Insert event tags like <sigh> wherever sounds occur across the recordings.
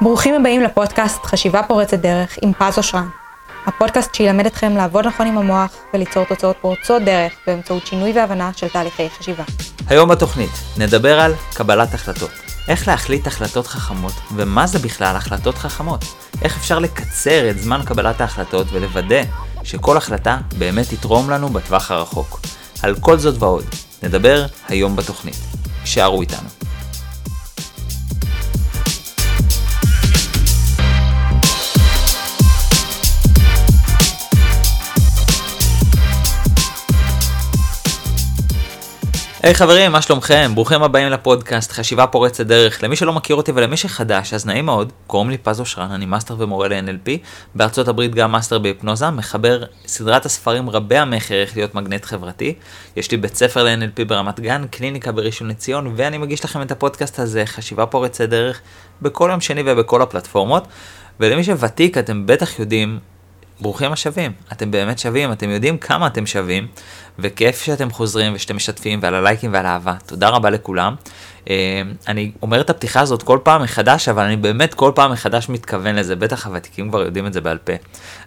ברוכים הבאים לפודקאסט חשיבה פורצת דרך עם פז אושרן. הפודקאסט שילמד אתכם לעבוד נכון עם המוח וליצור תוצאות פורצות דרך באמצעות שינוי והבנה של תהליכי חשיבה. היום בתוכנית נדבר על קבלת החלטות. איך להחליט החלטות חכמות, ומה זה בכלל החלטות חכמות. איך אפשר לקצר את זמן קבלת ההחלטות ולוודא שכל החלטה באמת תתרום לנו בטווח הרחוק. על כל זאת ועוד, נדבר היום בתוכנית. הישארו איתנו. היי hey, חברים, מה שלומכם? ברוכים הבאים לפודקאסט חשיבה פורצת דרך. למי שלא מכיר אותי ולמי שחדש, אז נעים מאוד, קוראים לי פז אושרן, אני מאסטר ומורה ל-NLP, בארצות הברית גם מאסטר בהיפנוזה, מחבר סדרת הספרים רבי המכר איך להיות מגנט חברתי. יש לי בית ספר ל-NLP ברמת גן, קליניקה בראשון לציון, ואני מגיש לכם את הפודקאסט הזה, חשיבה פורצת דרך, בכל יום שני ובכל הפלטפורמות. ולמי שוותיק, אתם בטח יודעים ברוכים השבים, אתם באמת שווים, אתם יודעים כמה אתם שווים, וכיף שאתם חוזרים ושאתם משתפים ועל הלייקים ועל האהבה. תודה רבה לכולם. אה, אני אומר את הפתיחה הזאת כל פעם מחדש, אבל אני באמת כל פעם מחדש מתכוון לזה, בטח הוותיקים כבר יודעים את זה בעל פה.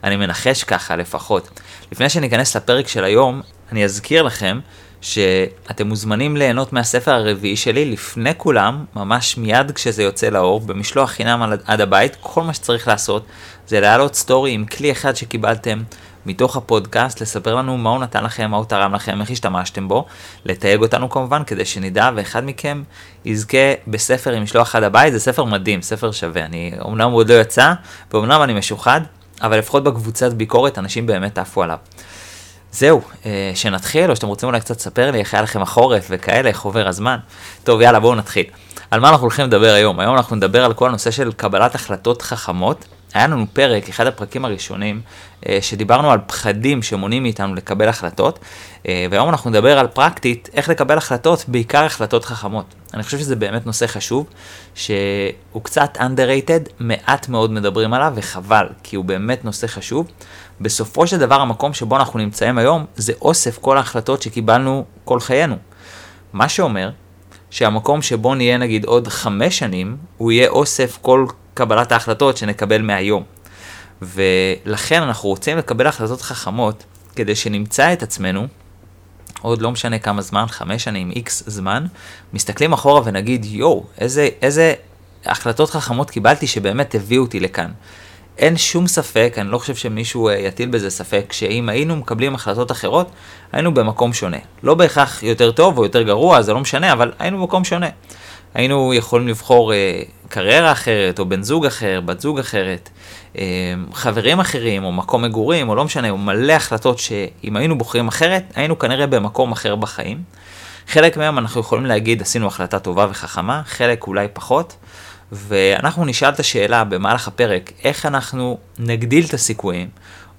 אני מנחש ככה לפחות. לפני שניכנס לפרק של היום, אני אזכיר לכם שאתם מוזמנים ליהנות מהספר הרביעי שלי לפני כולם, ממש מיד כשזה יוצא לאור, במשלוח חינם עד הבית, כל מה שצריך לעשות זה להעלות סטורי עם כלי אחד שקיבלתם מתוך הפודקאסט, לספר לנו מה הוא נתן לכם, מה הוא תרם לכם, איך השתמשתם בו, לתייג אותנו כמובן, כדי שנדע ואחד מכם יזכה בספר עם משלוח עד הבית, זה ספר מדהים, ספר שווה. אני, אמנם עוד לא יצא, ואומנם אני משוחד, אבל לפחות בקבוצת ביקורת אנשים באמת עפו עליו. זהו, אה, שנתחיל, או שאתם רוצים אולי קצת לספר לי איך היה לכם החורף וכאלה, איך עובר הזמן. טוב, יאללה, בואו נתחיל. על מה אנחנו הולכים לדבר היום? היום אנחנו נדבר על כל הנושא של קבלת החלטות חכמות. היה לנו פרק, אחד הפרקים הראשונים, אה, שדיברנו על פחדים שמונעים מאיתנו לקבל החלטות, אה, והיום אנחנו נדבר על פרקטית איך לקבל החלטות, בעיקר החלטות חכמות. אני חושב שזה באמת נושא חשוב, שהוא קצת underrated, מעט מאוד מדברים עליו, וחבל, כי הוא באמת נושא חשוב. בסופו של דבר המקום שבו אנחנו נמצאים היום, זה אוסף כל ההחלטות שקיבלנו כל חיינו. מה שאומר שהמקום שבו נהיה נגיד עוד חמש שנים, הוא יהיה אוסף כל קבלת ההחלטות שנקבל מהיום. ולכן אנחנו רוצים לקבל החלטות חכמות, כדי שנמצא את עצמנו, עוד לא משנה כמה זמן, חמש שנים, איקס זמן, מסתכלים אחורה ונגיד, יואו, איזה, איזה החלטות חכמות קיבלתי שבאמת הביאו אותי לכאן. אין שום ספק, אני לא חושב שמישהו אה, יטיל בזה ספק, שאם היינו מקבלים החלטות אחרות, היינו במקום שונה. לא בהכרח יותר טוב או יותר גרוע, זה לא משנה, אבל היינו במקום שונה. היינו יכולים לבחור אה, קריירה אחרת, או בן זוג אחר, בת זוג אחרת, אה, חברים אחרים, או מקום מגורים, או לא משנה, או מלא החלטות שאם היינו בוחרים אחרת, היינו כנראה במקום אחר בחיים. חלק מהם אנחנו יכולים להגיד עשינו החלטה טובה וחכמה, חלק אולי פחות. ואנחנו נשאל את השאלה במהלך הפרק, איך אנחנו נגדיל את הסיכויים,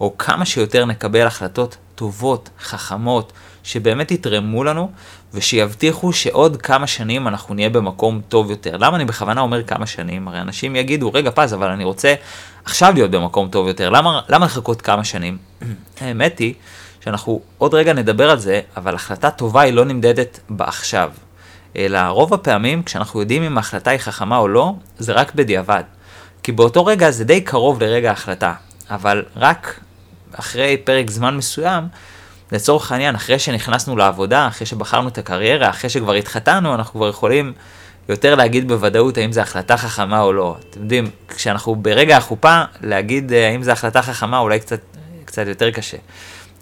או כמה שיותר נקבל החלטות טובות, חכמות, שבאמת יתרמו לנו, ושיבטיחו שעוד כמה שנים אנחנו נהיה במקום טוב יותר. למה אני בכוונה אומר כמה שנים? הרי אנשים יגידו, רגע פז, אבל אני רוצה עכשיו להיות במקום טוב יותר, למה, למה לחכות כמה שנים? <clears throat> האמת היא שאנחנו עוד רגע נדבר על זה, אבל החלטה טובה היא לא נמדדת בעכשיו. אלא רוב הפעמים כשאנחנו יודעים אם ההחלטה היא חכמה או לא, זה רק בדיעבד. כי באותו רגע זה די קרוב לרגע ההחלטה, אבל רק אחרי פרק זמן מסוים, לצורך העניין, אחרי שנכנסנו לעבודה, אחרי שבחרנו את הקריירה, אחרי שכבר התחתנו, אנחנו כבר יכולים יותר להגיד בוודאות האם זו החלטה חכמה או לא. אתם יודעים, כשאנחנו ברגע החופה, להגיד אה, האם זו החלטה חכמה אולי קצת, קצת יותר קשה.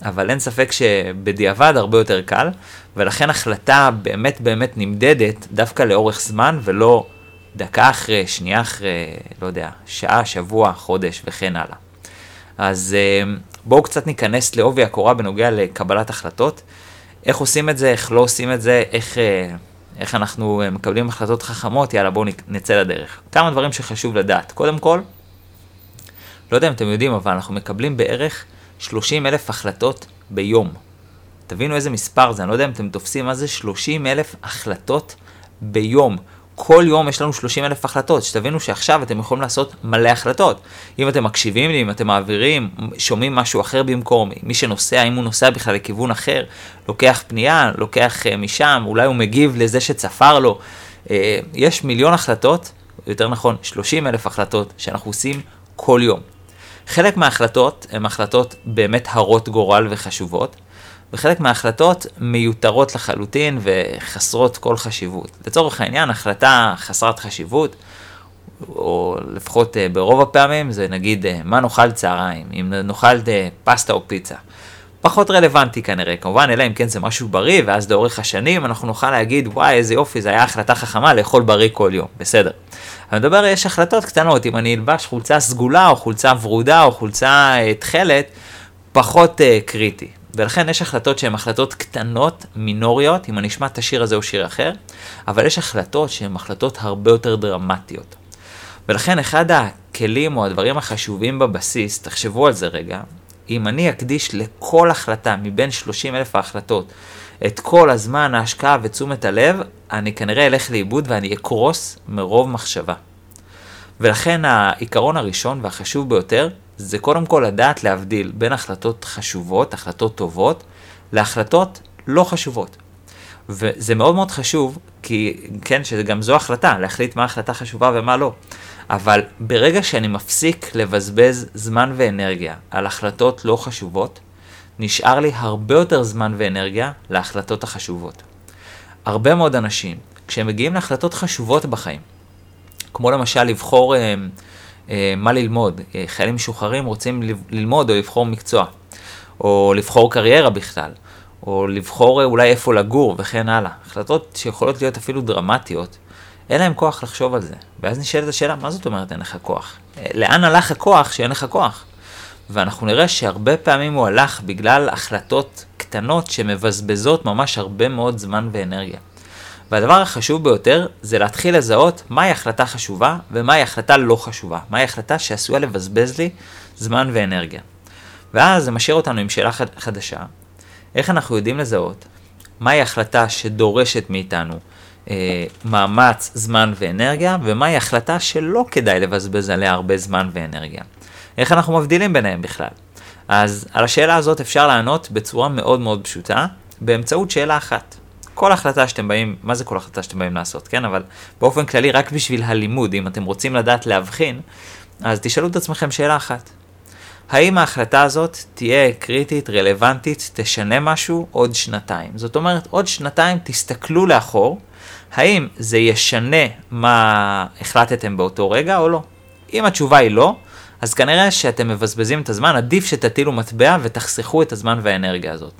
אבל אין ספק שבדיעבד הרבה יותר קל, ולכן החלטה באמת באמת נמדדת דווקא לאורך זמן, ולא דקה אחרי, שנייה אחרי, לא יודע, שעה, שבוע, חודש וכן הלאה. אז אה, בואו קצת ניכנס לעובי הקורה בנוגע לקבלת החלטות. איך עושים את זה, איך לא עושים את זה, איך, אה, איך אנחנו אה, מקבלים החלטות חכמות, יאללה בואו נצא לדרך. כמה דברים שחשוב לדעת. קודם כל, לא יודע אם אתם יודעים, אבל אנחנו מקבלים בערך 30 אלף החלטות ביום. תבינו איזה מספר זה, אני לא יודע אם אתם תופסים מה זה 30 אלף החלטות ביום. כל יום יש לנו 30 אלף החלטות, שתבינו שעכשיו אתם יכולים לעשות מלא החלטות. אם אתם מקשיבים לי, אם אתם מעבירים, שומעים משהו אחר במקום, מי שנוסע, אם הוא נוסע בכלל לכיוון אחר, לוקח פנייה, לוקח uh, משם, אולי הוא מגיב לזה שצפר לו. Uh, יש מיליון החלטות, יותר נכון 30 אלף החלטות שאנחנו עושים כל יום. חלק מההחלטות הן החלטות באמת הרות גורל וחשובות, וחלק מההחלטות מיותרות לחלוטין וחסרות כל חשיבות. לצורך העניין, החלטה חסרת חשיבות, או לפחות אה, ברוב הפעמים, זה נגיד אה, מה נאכל צהריים, אם נאכל אה, פסטה או פיצה. פחות רלוונטי כנראה, כמובן, אלא אם כן זה משהו בריא, ואז לאורך השנים אנחנו נוכל להגיד, וואי, איזה יופי, זו הייתה החלטה חכמה לאכול בריא כל יום, בסדר. אני מדבר, יש החלטות קטנות, אם אני אלבש חולצה סגולה, או חולצה ורודה, או חולצה תכלת, פחות uh, קריטי. ולכן יש החלטות שהן החלטות קטנות, מינוריות, אם אני אשמע את השיר הזה או שיר אחר, אבל יש החלטות שהן החלטות הרבה יותר דרמטיות. ולכן אחד הכלים או הדברים החשובים בבסיס, תחשבו על זה רגע, אם אני אקדיש לכל החלטה מבין 30 אלף ההחלטות את כל הזמן, ההשקעה ותשומת הלב, אני כנראה אלך לאיבוד ואני אקרוס מרוב מחשבה. ולכן העיקרון הראשון והחשוב ביותר זה קודם כל לדעת להבדיל בין החלטות חשובות, החלטות טובות, להחלטות לא חשובות. וזה מאוד מאוד חשוב, כי כן, שגם זו החלטה, להחליט מה החלטה חשובה ומה לא. אבל ברגע שאני מפסיק לבזבז זמן ואנרגיה על החלטות לא חשובות, נשאר לי הרבה יותר זמן ואנרגיה להחלטות החשובות. הרבה מאוד אנשים, כשהם מגיעים להחלטות חשובות בחיים, כמו למשל לבחור אה, אה, מה ללמוד, אה, חיילים משוחררים רוצים ללמוד או לבחור מקצוע, או לבחור קריירה בכלל, או לבחור אה, אולי איפה לגור וכן הלאה. החלטות שיכולות להיות אפילו דרמטיות, אין להם כוח לחשוב על זה. ואז נשאלת השאלה, מה זאת אומרת אין לך כוח? אה, לאן הלך הכוח שאין לך כוח? ואנחנו נראה שהרבה פעמים הוא הלך בגלל החלטות קטנות שמבזבזות ממש הרבה מאוד זמן ואנרגיה. והדבר החשוב ביותר זה להתחיל לזהות מהי החלטה חשובה ומהי החלטה לא חשובה. מהי החלטה שעשויה לבזבז לי זמן ואנרגיה. ואז זה משאיר אותנו עם שאלה חדשה, איך אנחנו יודעים לזהות מהי החלטה שדורשת מאיתנו אה, מאמץ, זמן ואנרגיה, ומהי החלטה שלא כדאי לבזבז עליה הרבה זמן ואנרגיה. איך אנחנו מבדילים ביניהם בכלל? אז על השאלה הזאת אפשר לענות בצורה מאוד מאוד פשוטה, באמצעות שאלה אחת. כל החלטה שאתם באים, מה זה כל החלטה שאתם באים לעשות, כן? אבל באופן כללי, רק בשביל הלימוד, אם אתם רוצים לדעת להבחין, אז תשאלו את עצמכם שאלה אחת. האם ההחלטה הזאת תהיה קריטית, רלוונטית, תשנה משהו עוד שנתיים? זאת אומרת, עוד שנתיים תסתכלו לאחור, האם זה ישנה מה החלטתם באותו רגע או לא? אם התשובה היא לא, אז כנראה שאתם מבזבזים את הזמן, עדיף שתטילו מטבע ותחסכו את הזמן והאנרגיה הזאת.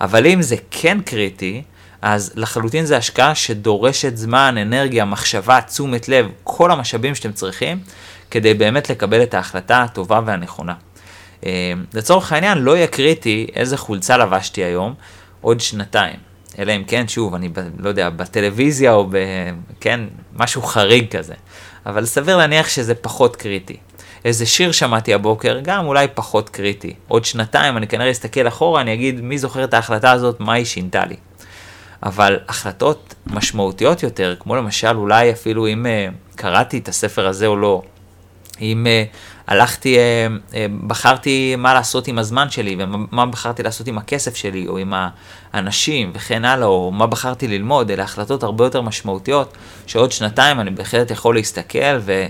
אבל אם זה כן קריטי, אז לחלוטין זה השקעה שדורשת זמן, אנרגיה, מחשבה, תשומת לב, כל המשאבים שאתם צריכים, כדי באמת לקבל את ההחלטה הטובה והנכונה. אה, לצורך העניין, לא יהיה קריטי איזה חולצה לבשתי היום עוד שנתיים. אלא אם כן, שוב, אני ב, לא יודע, בטלוויזיה או ב... כן, משהו חריג כזה. אבל סביר להניח שזה פחות קריטי. איזה שיר שמעתי הבוקר, גם אולי פחות קריטי. עוד שנתיים אני כנראה אסתכל אחורה, אני אגיד מי זוכר את ההחלטה הזאת, מה היא שינתה לי. אבל החלטות משמעותיות יותר, כמו למשל אולי אפילו אם uh, קראתי את הספר הזה או לא, אם uh, הלכתי, uh, uh, בחרתי מה לעשות עם הזמן שלי ומה בחרתי לעשות עם הכסף שלי או עם האנשים וכן הלאה, או מה בחרתי ללמוד, אלה החלטות הרבה יותר משמעותיות, שעוד שנתיים אני בהחלט יכול להסתכל ו...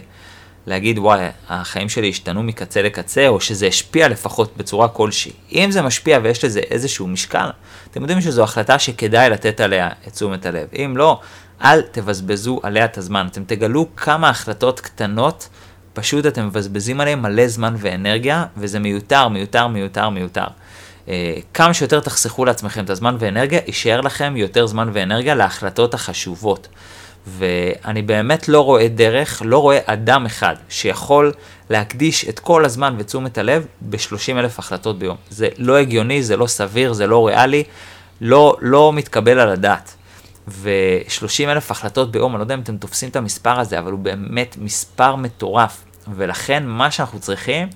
להגיד וואי, החיים שלי השתנו מקצה לקצה, או שזה השפיע לפחות בצורה כלשהי. אם זה משפיע ויש לזה איזשהו משקל, אתם יודעים שזו החלטה שכדאי לתת עליה את תשומת הלב. אם לא, אל תבזבזו עליה את הזמן. אתם תגלו כמה החלטות קטנות, פשוט אתם מבזבזים עליהן מלא זמן ואנרגיה, וזה מיותר, מיותר, מיותר, מיותר. Uh, כמה שיותר תחסכו לעצמכם את הזמן ואנרגיה, יישאר לכם יותר זמן ואנרגיה להחלטות החשובות. ואני באמת לא רואה דרך, לא רואה אדם אחד שיכול להקדיש את כל הזמן ותשומת הלב ב-30 אלף החלטות ביום. זה לא הגיוני, זה לא סביר, זה לא ריאלי, לא, לא מתקבל על הדעת. ו-30 אלף החלטות ביום, אני לא יודע אם אתם תופסים את המספר הזה, אבל הוא באמת מספר מטורף. ולכן מה שאנחנו צריכים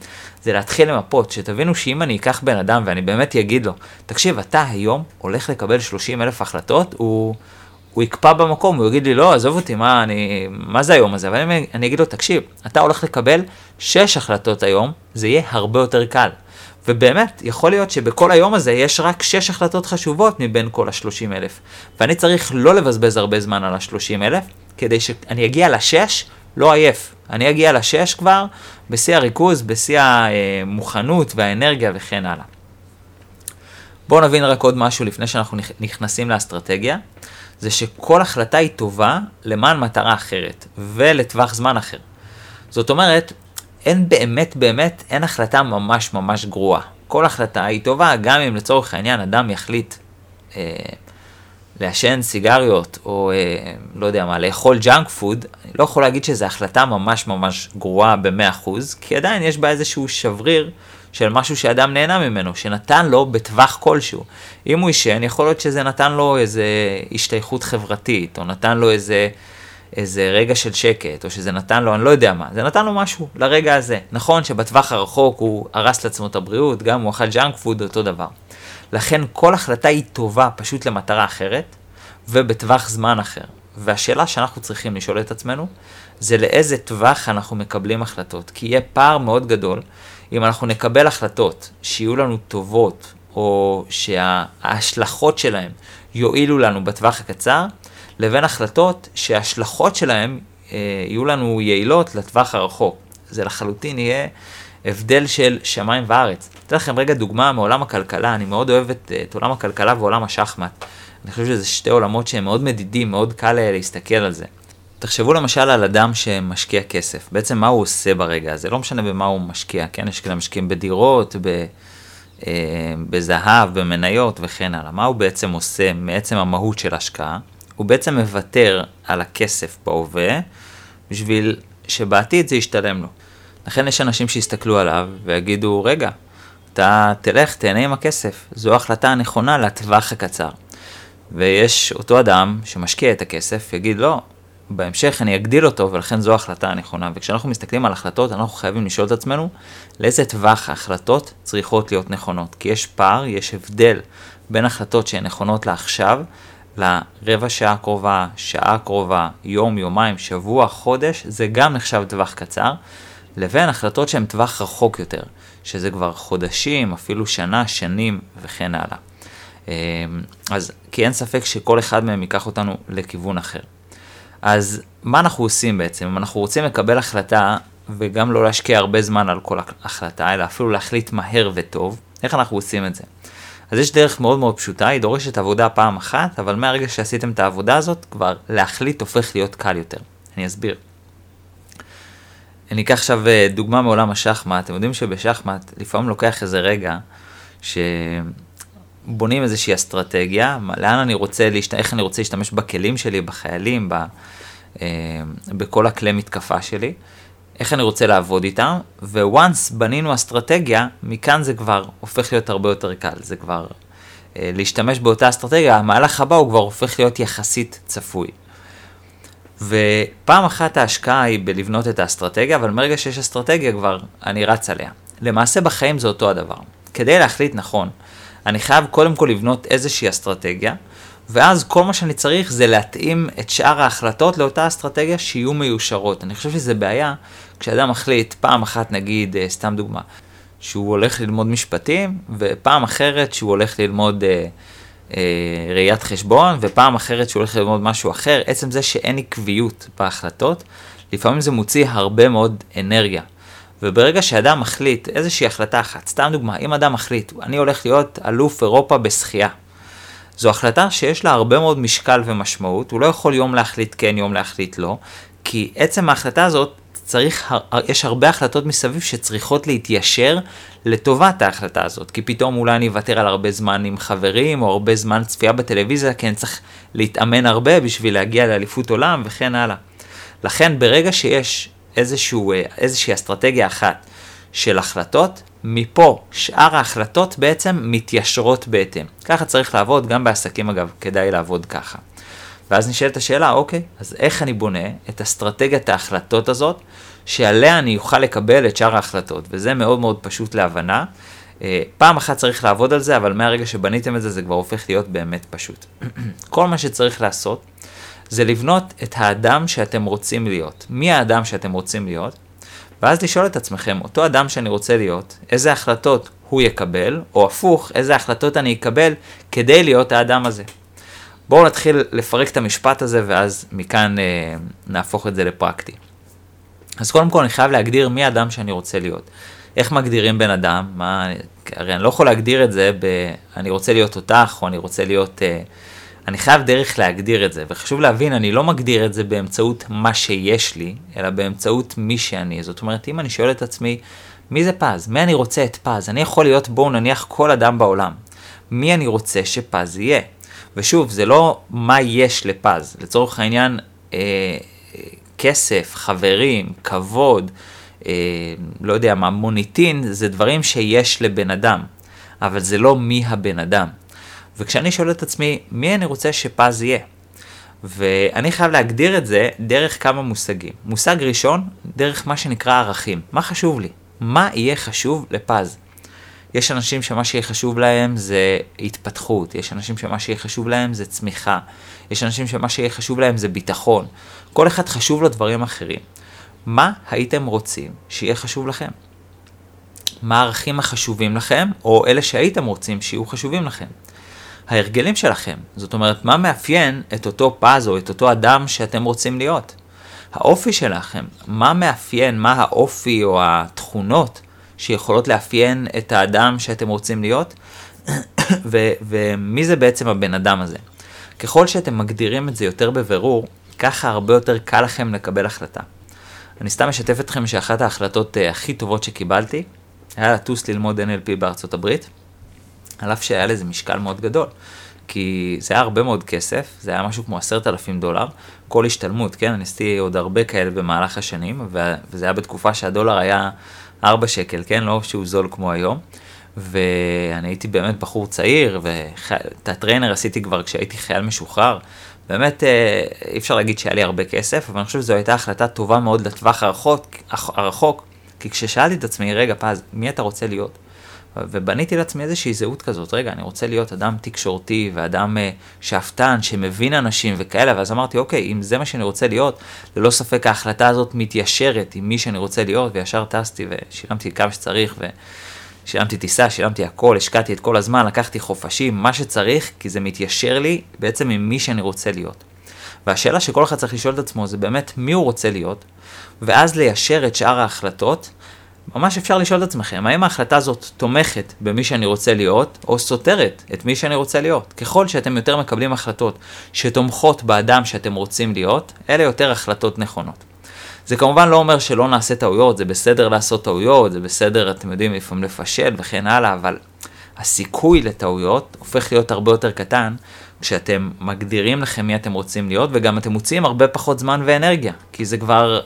זה להתחיל למפות, שתבינו שאם אני אקח בן אדם ואני באמת אגיד לו, תקשיב, אתה היום הולך לקבל 30 אלף החלטות, הוא... הוא יקפא במקום, הוא יגיד לי, לא, עזוב אותי, מה, אני, מה זה היום הזה? אבל אני, אני אגיד לו, תקשיב, אתה הולך לקבל 6 החלטות היום, זה יהיה הרבה יותר קל. ובאמת, יכול להיות שבכל היום הזה יש רק 6 החלטות חשובות מבין כל ה-30 אלף. ואני צריך לא לבזבז הרבה זמן על ה-30 אלף, כדי שאני אגיע ל-6 לא עייף. אני אגיע לשש כבר, בשיא הריכוז, בשיא המוכנות והאנרגיה וכן הלאה. בואו נבין רק עוד משהו לפני שאנחנו נכנסים לאסטרטגיה, זה שכל החלטה היא טובה למען מטרה אחרת ולטווח זמן אחר. זאת אומרת, אין באמת באמת, אין החלטה ממש ממש גרועה. כל החלטה היא טובה, גם אם לצורך העניין אדם יחליט אה, לעשן סיגריות, או אה, לא יודע מה, לאכול ג'אנק פוד, אני לא יכול להגיד שזו החלטה ממש ממש גרועה ב-100%, כי עדיין יש בה איזשהו שבריר של משהו שאדם נהנה ממנו, שנתן לו בטווח כלשהו. אם הוא עישן, יכול להיות שזה נתן לו איזה השתייכות חברתית, או נתן לו איזה, איזה רגע של שקט, או שזה נתן לו, אני לא יודע מה, זה נתן לו משהו לרגע הזה. נכון שבטווח הרחוק הוא הרס לעצמו את הבריאות, גם הוא אכל ג'אנק פוד, אותו דבר. לכן כל החלטה היא טובה פשוט למטרה אחרת, ובטווח זמן אחר. והשאלה שאנחנו צריכים לשאול את עצמנו, זה לאיזה טווח אנחנו מקבלים החלטות. כי יהיה פער מאוד גדול אם אנחנו נקבל החלטות שיהיו לנו טובות, או שההשלכות שלהן יועילו לנו בטווח הקצר, לבין החלטות שההשלכות שלהן אה, יהיו לנו יעילות לטווח הרחוק. זה לחלוטין יהיה הבדל של שמיים וארץ. אתן לכם רגע דוגמה מעולם הכלכלה, אני מאוד אוהב את, את עולם הכלכלה ועולם השחמט. אני חושב שזה שתי עולמות שהם מאוד מדידים, מאוד קל להסתכל על זה. תחשבו למשל על אדם שמשקיע כסף, בעצם מה הוא עושה ברגע הזה, לא משנה במה הוא משקיע, כן, יש כאלה משקיעים בדירות, ב, אה, בזהב, במניות וכן הלאה, מה הוא בעצם עושה מעצם המהות של השקעה? הוא בעצם מוותר על הכסף בהווה, בשביל שבעתיד זה ישתלם לו. לכן יש אנשים שיסתכלו עליו ויגידו, רגע, אתה תלך, תהנה עם הכסף, זו ההחלטה הנכונה לטווח הקצר. ויש אותו אדם שמשקיע את הכסף, יגיד, לא, בהמשך אני אגדיל אותו, ולכן זו ההחלטה הנכונה. וכשאנחנו מסתכלים על החלטות, אנחנו חייבים לשאול את עצמנו, לאיזה טווח ההחלטות צריכות להיות נכונות. כי יש פער, יש הבדל בין החלטות שהן נכונות לעכשיו, לרבע שעה קרובה, שעה קרובה, יום, יומיים, שבוע, חודש, זה גם נחשב טווח קצר, לבין החלטות שהן טווח רחוק יותר, שזה כבר חודשים, אפילו שנה, שנים וכן הלאה. אמ, אז כי אין ספק שכל אחד מהם ייקח אותנו לכיוון אחר. אז מה אנחנו עושים בעצם? אם אנחנו רוצים לקבל החלטה וגם לא להשקיע הרבה זמן על כל החלטה, אלא אפילו להחליט מהר וטוב, איך אנחנו עושים את זה? אז יש דרך מאוד מאוד פשוטה, היא דורשת עבודה פעם אחת, אבל מהרגע שעשיתם את העבודה הזאת, כבר להחליט הופך להיות קל יותר. אני אסביר. אני אקח עכשיו אה, דוגמה מעולם השחמט, אתם יודעים שבשחמט לפעמים לוקח איזה רגע שבונים איזושהי אסטרטגיה, לאן אני רוצה, להשת... איך אני רוצה להשתמש בכלים שלי, בחיילים, ב... אה, בכל הכלי מתקפה שלי, איך אני רוצה לעבוד איתם, וואנס בנינו אסטרטגיה, מכאן זה כבר הופך להיות הרבה יותר קל, זה כבר אה, להשתמש באותה אסטרטגיה, המהלך הבא הוא כבר הופך להיות יחסית צפוי. ופעם אחת ההשקעה היא בלבנות את האסטרטגיה, אבל מרגע שיש אסטרטגיה כבר אני רץ עליה. למעשה בחיים זה אותו הדבר. כדי להחליט נכון, אני חייב קודם כל לבנות איזושהי אסטרטגיה, ואז כל מה שאני צריך זה להתאים את שאר ההחלטות לאותה אסטרטגיה שיהיו מיושרות. אני חושב שזה בעיה כשאדם מחליט פעם אחת נגיד, אה, סתם דוגמה, שהוא הולך ללמוד משפטים, ופעם אחרת שהוא הולך ללמוד אה, אה, ראיית חשבון, ופעם אחרת שהוא הולך ללמוד משהו אחר, עצם זה שאין עקביות בהחלטות, לפעמים זה מוציא הרבה מאוד אנרגיה. וברגע שאדם מחליט איזושהי החלטה אחת, סתם דוגמה, אם אדם מחליט, אני הולך להיות אלוף אירופה בשחייה, זו החלטה שיש לה הרבה מאוד משקל ומשמעות, הוא לא יכול יום להחליט כן, יום להחליט לא, כי עצם ההחלטה הזאת צריך, יש הרבה החלטות מסביב שצריכות להתיישר לטובת ההחלטה הזאת, כי פתאום אולי אני אוותר על הרבה זמן עם חברים, או הרבה זמן צפייה בטלוויזיה, כי אני צריך להתאמן הרבה בשביל להגיע לאליפות עולם וכן הלאה. לכן ברגע שיש איזשהו, אה, איזושהי אסטרטגיה אחת של החלטות, מפה שאר ההחלטות בעצם מתיישרות בהתאם. ככה צריך לעבוד, גם בעסקים אגב, כדאי לעבוד ככה. ואז נשאלת השאלה, אוקיי, אז איך אני בונה את אסטרטגיית ההחלטות הזאת, שעליה אני אוכל לקבל את שאר ההחלטות, וזה מאוד מאוד פשוט להבנה. אה, פעם אחת צריך לעבוד על זה, אבל מהרגע שבניתם את זה, זה כבר הופך להיות באמת פשוט. <clears throat> כל מה שצריך לעשות, זה לבנות את האדם שאתם רוצים להיות. מי האדם שאתם רוצים להיות? ואז לשאול את עצמכם, אותו אדם שאני רוצה להיות, איזה החלטות הוא יקבל, או הפוך, איזה החלטות אני אקבל כדי להיות האדם הזה. בואו נתחיל לפרק את המשפט הזה ואז מכאן אה, נהפוך את זה לפרקטי. אז קודם כל אני חייב להגדיר מי האדם שאני רוצה להיות. איך מגדירים בן אדם? מה, הרי אני לא יכול להגדיר את זה ב... אני רוצה להיות אותך, או אני רוצה להיות... אה, אני חייב דרך להגדיר את זה, וחשוב להבין, אני לא מגדיר את זה באמצעות מה שיש לי, אלא באמצעות מי שאני. זאת אומרת, אם אני שואל את עצמי, מי זה פז? מי אני רוצה את פז? אני יכול להיות, בואו נניח, כל אדם בעולם. מי אני רוצה שפז יהיה? ושוב, זה לא מה יש לפז. לצורך העניין, אה, אה, כסף, חברים, כבוד, אה, לא יודע מה, מוניטין, זה דברים שיש לבן אדם, אבל זה לא מי הבן אדם. וכשאני שואל את עצמי, מי אני רוצה שפז יהיה? ואני חייב להגדיר את זה דרך כמה מושגים. מושג ראשון, דרך מה שנקרא ערכים. מה חשוב לי? מה יהיה חשוב לפז? יש אנשים שמה שיהיה חשוב להם זה התפתחות, יש אנשים שמה שיהיה חשוב להם זה צמיחה, יש אנשים שמה שיהיה חשוב להם זה ביטחון. כל אחד חשוב לו דברים אחרים. מה הייתם רוצים שיהיה חשוב לכם? מה הערכים החשובים לכם, או אלה שהייתם רוצים שיהיו חשובים לכם? ההרגלים שלכם, זאת אומרת, מה מאפיין את אותו פז או את אותו אדם שאתם רוצים להיות? האופי שלכם, מה מאפיין, מה האופי או התכונות שיכולות לאפיין את האדם שאתם רוצים להיות, <coughs> ו- ומי זה בעצם הבן אדם הזה. ככל שאתם מגדירים את זה יותר בבירור, ככה הרבה יותר קל לכם לקבל החלטה. אני סתם אשתף אתכם שאחת ההחלטות uh, הכי טובות שקיבלתי, היה לטוס ללמוד NLP בארצות הברית, על אף שהיה לזה משקל מאוד גדול. כי זה היה הרבה מאוד כסף, זה היה משהו כמו עשרת אלפים דולר, כל השתלמות, כן? אני עשיתי עוד הרבה כאלה במהלך השנים, וזה היה בתקופה שהדולר היה 4 שקל, כן? לא שהוא זול כמו היום. ואני הייתי באמת בחור צעיר, ואת הטריינר עשיתי כבר כשהייתי חייל משוחרר. באמת אה, אי אפשר להגיד שהיה לי הרבה כסף, אבל אני חושב שזו הייתה החלטה טובה מאוד לטווח הרחוק, הרחוק כי כששאלתי את עצמי, רגע פז, מי אתה רוצה להיות? ובניתי לעצמי איזושהי זהות כזאת, רגע, אני רוצה להיות אדם תקשורתי ואדם uh, שאפתן, שמבין אנשים וכאלה, ואז אמרתי, אוקיי, אם זה מה שאני רוצה להיות, ללא ספק ההחלטה הזאת מתיישרת עם מי שאני רוצה להיות, וישר טסתי ושילמתי כמה שצריך, ושילמתי טיסה, שילמתי הכל, השקעתי את כל הזמן, לקחתי חופשים, מה שצריך, כי זה מתיישר לי בעצם עם מי שאני רוצה להיות. והשאלה שכל אחד צריך לשאול את עצמו זה באמת מי הוא רוצה להיות, ואז ליישר את שאר ההחלטות ממש אפשר לשאול את עצמכם, האם ההחלטה הזאת תומכת במי שאני רוצה להיות, או סותרת את מי שאני רוצה להיות? ככל שאתם יותר מקבלים החלטות שתומכות באדם שאתם רוצים להיות, אלה יותר החלטות נכונות. זה כמובן לא אומר שלא נעשה טעויות, זה בסדר לעשות טעויות, זה בסדר, אתם יודעים, לפעמים לפשל וכן הלאה, אבל הסיכוי לטעויות הופך להיות הרבה יותר קטן כשאתם מגדירים לכם מי אתם רוצים להיות, וגם אתם מוציאים הרבה פחות זמן ואנרגיה, כי זה כבר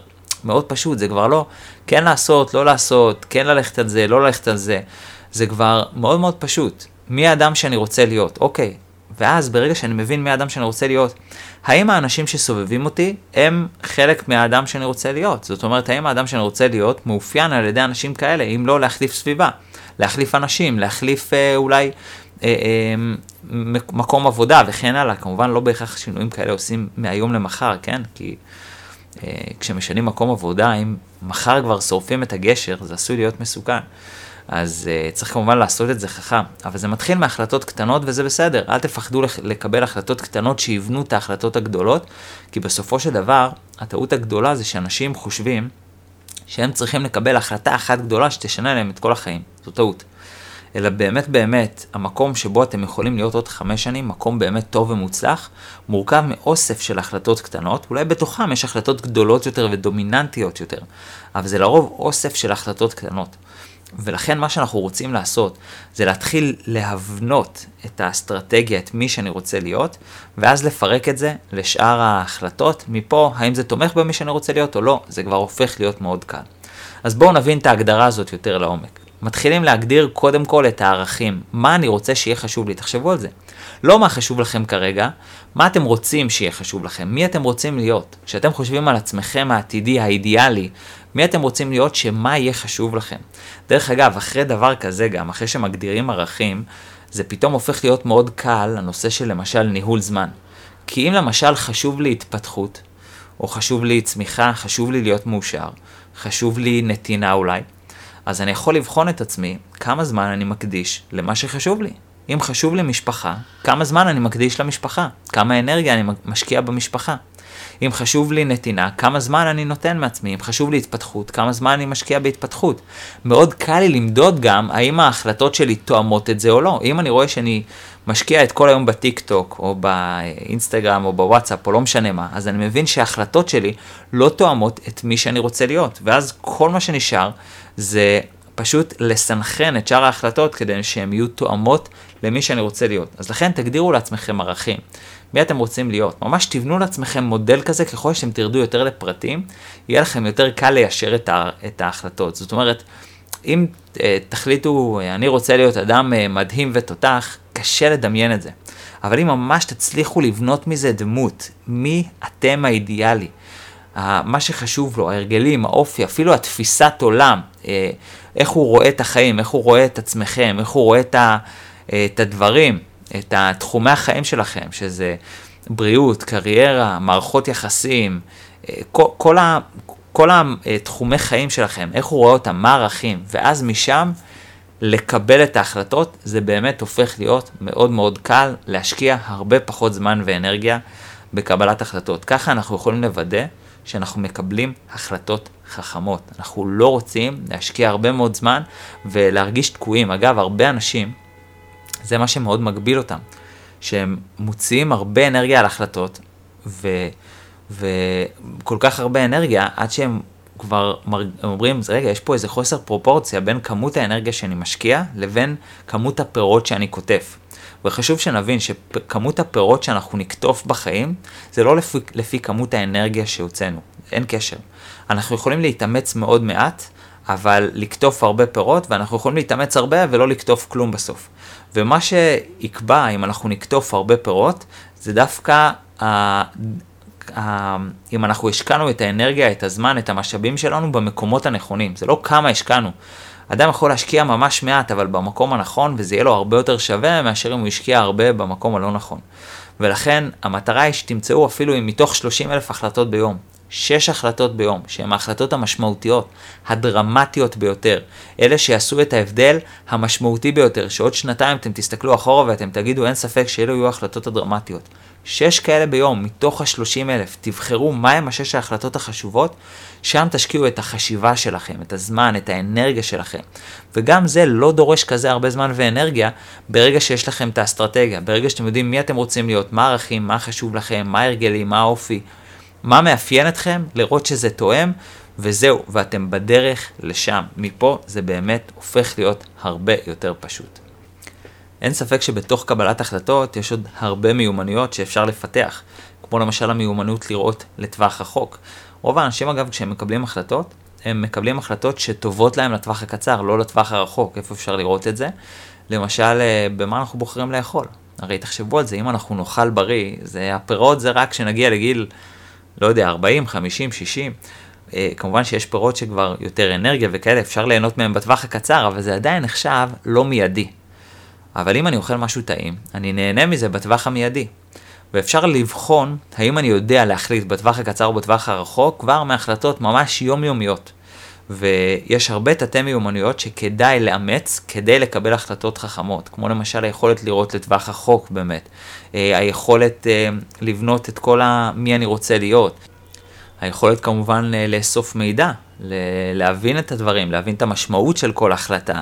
מאוד פשוט, זה כבר לא כן לעשות, לא לעשות, כן ללכת על זה, לא ללכת על זה. זה כבר מאוד מאוד פשוט. מי האדם שאני רוצה להיות? אוקיי. ואז ברגע שאני מבין מי האדם שאני רוצה להיות, האם האנשים שסובבים אותי הם חלק מהאדם שאני רוצה להיות? זאת אומרת, האם האדם שאני רוצה להיות מאופיין על ידי אנשים כאלה, אם לא להחליף סביבה, להחליף אנשים, להחליף אה, אולי אה, אה, מקום עבודה וכן הלאה. כמובן לא בהכרח שינויים כאלה עושים מהיום למחר, כן? כי כשמשנים מקום עבודה, אם מחר כבר שורפים את הגשר, זה עשוי להיות מסוכן. אז uh, צריך כמובן לעשות את זה חכם, אבל זה מתחיל מהחלטות קטנות וזה בסדר, אל תפחדו לקבל החלטות קטנות שיבנו את ההחלטות הגדולות, כי בסופו של דבר, הטעות הגדולה זה שאנשים חושבים שהם צריכים לקבל החלטה אחת גדולה שתשנה להם את כל החיים, זו טעות. אלא באמת באמת, המקום שבו אתם יכולים להיות עוד חמש שנים, מקום באמת טוב ומוצלח, מורכב מאוסף של החלטות קטנות, אולי בתוכם יש החלטות גדולות יותר ודומיננטיות יותר, אבל זה לרוב אוסף של החלטות קטנות. ולכן מה שאנחנו רוצים לעשות זה להתחיל להבנות את האסטרטגיה, את מי שאני רוצה להיות, ואז לפרק את זה לשאר ההחלטות. מפה, האם זה תומך במי שאני רוצה להיות או לא, זה כבר הופך להיות מאוד קל. אז בואו נבין את ההגדרה הזאת יותר לעומק. מתחילים להגדיר קודם כל את הערכים. מה אני רוצה שיהיה חשוב לי? תחשבו על זה. לא מה חשוב לכם כרגע, מה אתם רוצים שיהיה חשוב לכם, מי אתם רוצים להיות. כשאתם חושבים על עצמכם העתידי, האידיאלי, מי אתם רוצים להיות, שמה יהיה חשוב לכם. דרך אגב, אחרי דבר כזה גם, אחרי שמגדירים ערכים, זה פתאום הופך להיות מאוד קל, הנושא של למשל ניהול זמן. כי אם למשל חשוב לי התפתחות, או חשוב לי צמיחה, חשוב לי להיות מאושר, חשוב לי נתינה אולי, אז אני יכול לבחון את עצמי כמה זמן אני מקדיש למה שחשוב לי. אם חשוב לי משפחה, כמה זמן אני מקדיש למשפחה? כמה אנרגיה אני משקיע במשפחה? אם חשוב לי נתינה, כמה זמן אני נותן מעצמי, אם חשוב לי התפתחות, כמה זמן אני משקיע בהתפתחות. מאוד קל לי למדוד גם האם ההחלטות שלי תואמות את זה או לא. אם אני רואה שאני משקיע את כל היום בטיק טוק, או באינסטגרם, או בוואטסאפ, או לא משנה מה, אז אני מבין שההחלטות שלי לא תואמות את מי שאני רוצה להיות. ואז כל מה שנשאר זה פשוט לסנכרן את שאר ההחלטות כדי שהן יהיו תואמות למי שאני רוצה להיות. אז לכן תגדירו לעצמכם ערכים. מי אתם רוצים להיות. ממש תבנו לעצמכם מודל כזה, ככל שאתם תרדו יותר לפרטים, יהיה לכם יותר קל ליישר את, ה, את ההחלטות. זאת אומרת, אם uh, תחליטו, אני רוצה להיות אדם uh, מדהים ותותח, קשה לדמיין את זה. אבל אם ממש תצליחו לבנות מזה דמות, מי אתם האידיאלי, מה שחשוב לו, ההרגלים, האופי, אפילו התפיסת עולם, uh, איך הוא רואה את החיים, איך הוא רואה את עצמכם, איך הוא רואה את, ה, uh, את הדברים. את התחומי החיים שלכם, שזה בריאות, קריירה, מערכות יחסים, אה, כל, כל, כל התחומי חיים שלכם, איך הוא רואה אותם, מה הערכים, ואז משם לקבל את ההחלטות, זה באמת הופך להיות מאוד מאוד קל להשקיע הרבה פחות זמן ואנרגיה בקבלת החלטות. ככה אנחנו יכולים לוודא שאנחנו מקבלים החלטות חכמות. אנחנו לא רוצים להשקיע הרבה מאוד זמן ולהרגיש תקועים. אגב, הרבה אנשים, זה מה שמאוד מגביל אותם, שהם מוציאים הרבה אנרגיה על החלטות, ו, וכל כך הרבה אנרגיה, עד שהם כבר מר... אומרים, רגע, יש פה איזה חוסר פרופורציה בין כמות האנרגיה שאני משקיע לבין כמות הפירות שאני קוטף. וחשוב שנבין שכמות הפירות שאנחנו נקטוף בחיים, זה לא לפי, לפי כמות האנרגיה שהוצאנו, אין קשר. אנחנו יכולים להתאמץ מאוד מעט, אבל לקטוף הרבה פירות, ואנחנו יכולים להתאמץ הרבה ולא לקטוף כלום בסוף. ומה שיקבע אם אנחנו נקטוף הרבה פירות, זה דווקא. אם אנחנו השקענו את האנרגיה, את הזמן, את המשאבים שלנו במקומות הנכונים. זה לא כמה השקענו. אדם יכול להשקיע ממש מעט, אבל במקום הנכון, וזה יהיה לו הרבה יותר שווה מאשר אם הוא השקיע הרבה במקום הלא נכון. ולכן המטרה היא שתמצאו אפילו אם מתוך 30 אלף החלטות ביום, שש החלטות ביום, שהן ההחלטות המשמעותיות, הדרמטיות ביותר, אלה שיעשו את ההבדל המשמעותי ביותר, שעוד שנתיים אתם תסתכלו אחורה ואתם תגידו אין ספק שאלו יהיו ההחלטות הדרמטיות. שש כאלה ביום מתוך השלושים אלף, תבחרו מהם השש ההחלטות החשובות, שם תשקיעו את החשיבה שלכם, את הזמן, את האנרגיה שלכם. וגם זה לא דורש כזה הרבה זמן ואנרגיה ברגע שיש לכם את האסטרטגיה, ברגע שאתם יודעים מי אתם רוצים להיות, מה הערכים, מה חשוב לכם, מה הרגלים, מה האופי. מה מאפיין אתכם, לראות שזה תואם, וזהו, ואתם בדרך לשם. מפה זה באמת הופך להיות הרבה יותר פשוט. אין ספק שבתוך קבלת החלטות יש עוד הרבה מיומנויות שאפשר לפתח, כמו למשל המיומנות לראות לטווח רחוק. רוב האנשים אגב כשהם מקבלים החלטות, הם מקבלים החלטות שטובות להם לטווח הקצר, לא לטווח הרחוק, איפה אפשר לראות את זה? למשל, אה, במה אנחנו בוחרים לאכול. הרי תחשבו על זה, אם אנחנו נאכל בריא, זה, הפירות זה רק כשנגיע לגיל לא יודע, 40, 50, 60. כמובן שיש פירות שכבר יותר אנרגיה וכאלה, אפשר ליהנות מהם בטווח הקצר, אבל זה עדיין נחשב לא מיידי. אבל אם אני אוכל משהו טעים, אני נהנה מזה בטווח המיידי. ואפשר לבחון האם אני יודע להחליט בטווח הקצר או בטווח הרחוק כבר מהחלטות ממש יומיומיות. ויש הרבה תתי מיומנויות שכדאי לאמץ כדי לקבל החלטות חכמות, כמו למשל היכולת לראות לטווח רחוק באמת, אה, היכולת אה, לבנות את כל ה... מי אני רוצה להיות, היכולת כמובן אה, לאסוף מידע, להבין את הדברים, להבין את המשמעות של כל החלטה.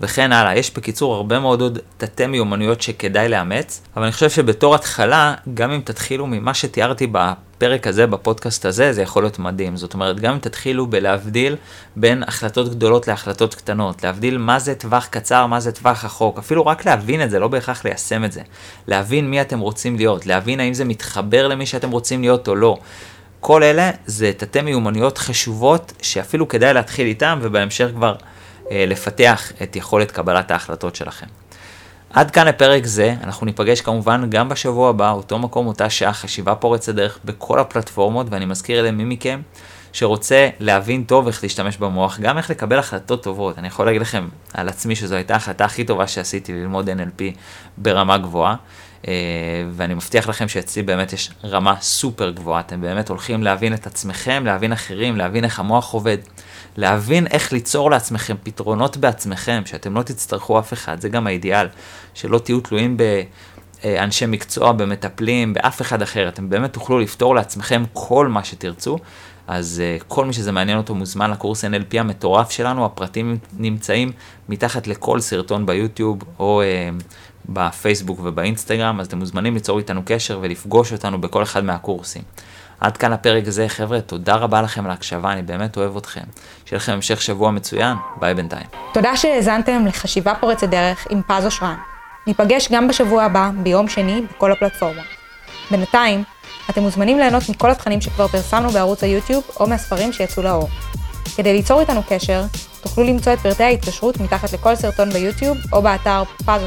וכן הלאה. יש בקיצור הרבה מאוד עוד תתי מיומנויות שכדאי לאמץ, אבל אני חושב שבתור התחלה, גם אם תתחילו ממה שתיארתי בפרק הזה, בפודקאסט הזה, זה יכול להיות מדהים. זאת אומרת, גם אם תתחילו בלהבדיל בין החלטות גדולות להחלטות קטנות, להבדיל מה זה טווח קצר, מה זה טווח רחוק, אפילו רק להבין את זה, לא בהכרח ליישם את זה. להבין מי אתם רוצים להיות, להבין האם זה מתחבר למי שאתם רוצים להיות או לא. כל אלה זה תתי מיומנויות חשובות שאפילו כדאי להתחיל איתם ובהמשך כבר לפתח את יכולת קבלת ההחלטות שלכם. עד כאן לפרק זה, אנחנו ניפגש כמובן גם בשבוע הבא, אותו מקום, אותה שעה, חשיבה פורצת דרך בכל הפלטפורמות, ואני מזכיר למי מכם שרוצה להבין טוב איך להשתמש במוח, גם איך לקבל החלטות טובות. אני יכול להגיד לכם על עצמי שזו הייתה ההחלטה הכי טובה שעשיתי ללמוד NLP ברמה גבוהה, אה, ואני מבטיח לכם שאצלי באמת יש רמה סופר גבוהה, אתם באמת הולכים להבין את עצמכם, להבין אחרים, להבין איך המוח עובד. להבין איך ליצור לעצמכם פתרונות בעצמכם, שאתם לא תצטרכו אף אחד, זה גם האידיאל, שלא תהיו תלויים אה, אנשי מקצוע במטפלים, באף אחד אחר, אתם באמת תוכלו לפתור לעצמכם כל מה שתרצו. אז uh, כל מי שזה מעניין אותו מוזמן לקורס NLP המטורף שלנו, הפרטים נמצאים מתחת לכל סרטון ביוטיוב או uh, בפייסבוק ובאינסטגרם, אז אתם מוזמנים ליצור איתנו קשר ולפגוש אותנו בכל אחד מהקורסים. עד כאן הפרק הזה, חבר'ה, תודה רבה לכם על ההקשבה, אני באמת אוהב אתכם. שיהיה לכם המשך שבוע מצוין, ביי בינתיים. תודה שהאזנתם לחשיבה פורצת דרך עם פז אושרן. ניפגש גם בשבוע הבא, ביום שני, בכל הפלטפורמות. בינתיים, אתם מוזמנים ליהנות מכל התכנים שכבר פרסמנו בערוץ היוטיוב או מהספרים שיצאו לאור. כדי ליצור איתנו קשר, תוכלו למצוא את פרטי ההתקשרות מתחת לכל סרטון ביוטיוב או באתר פז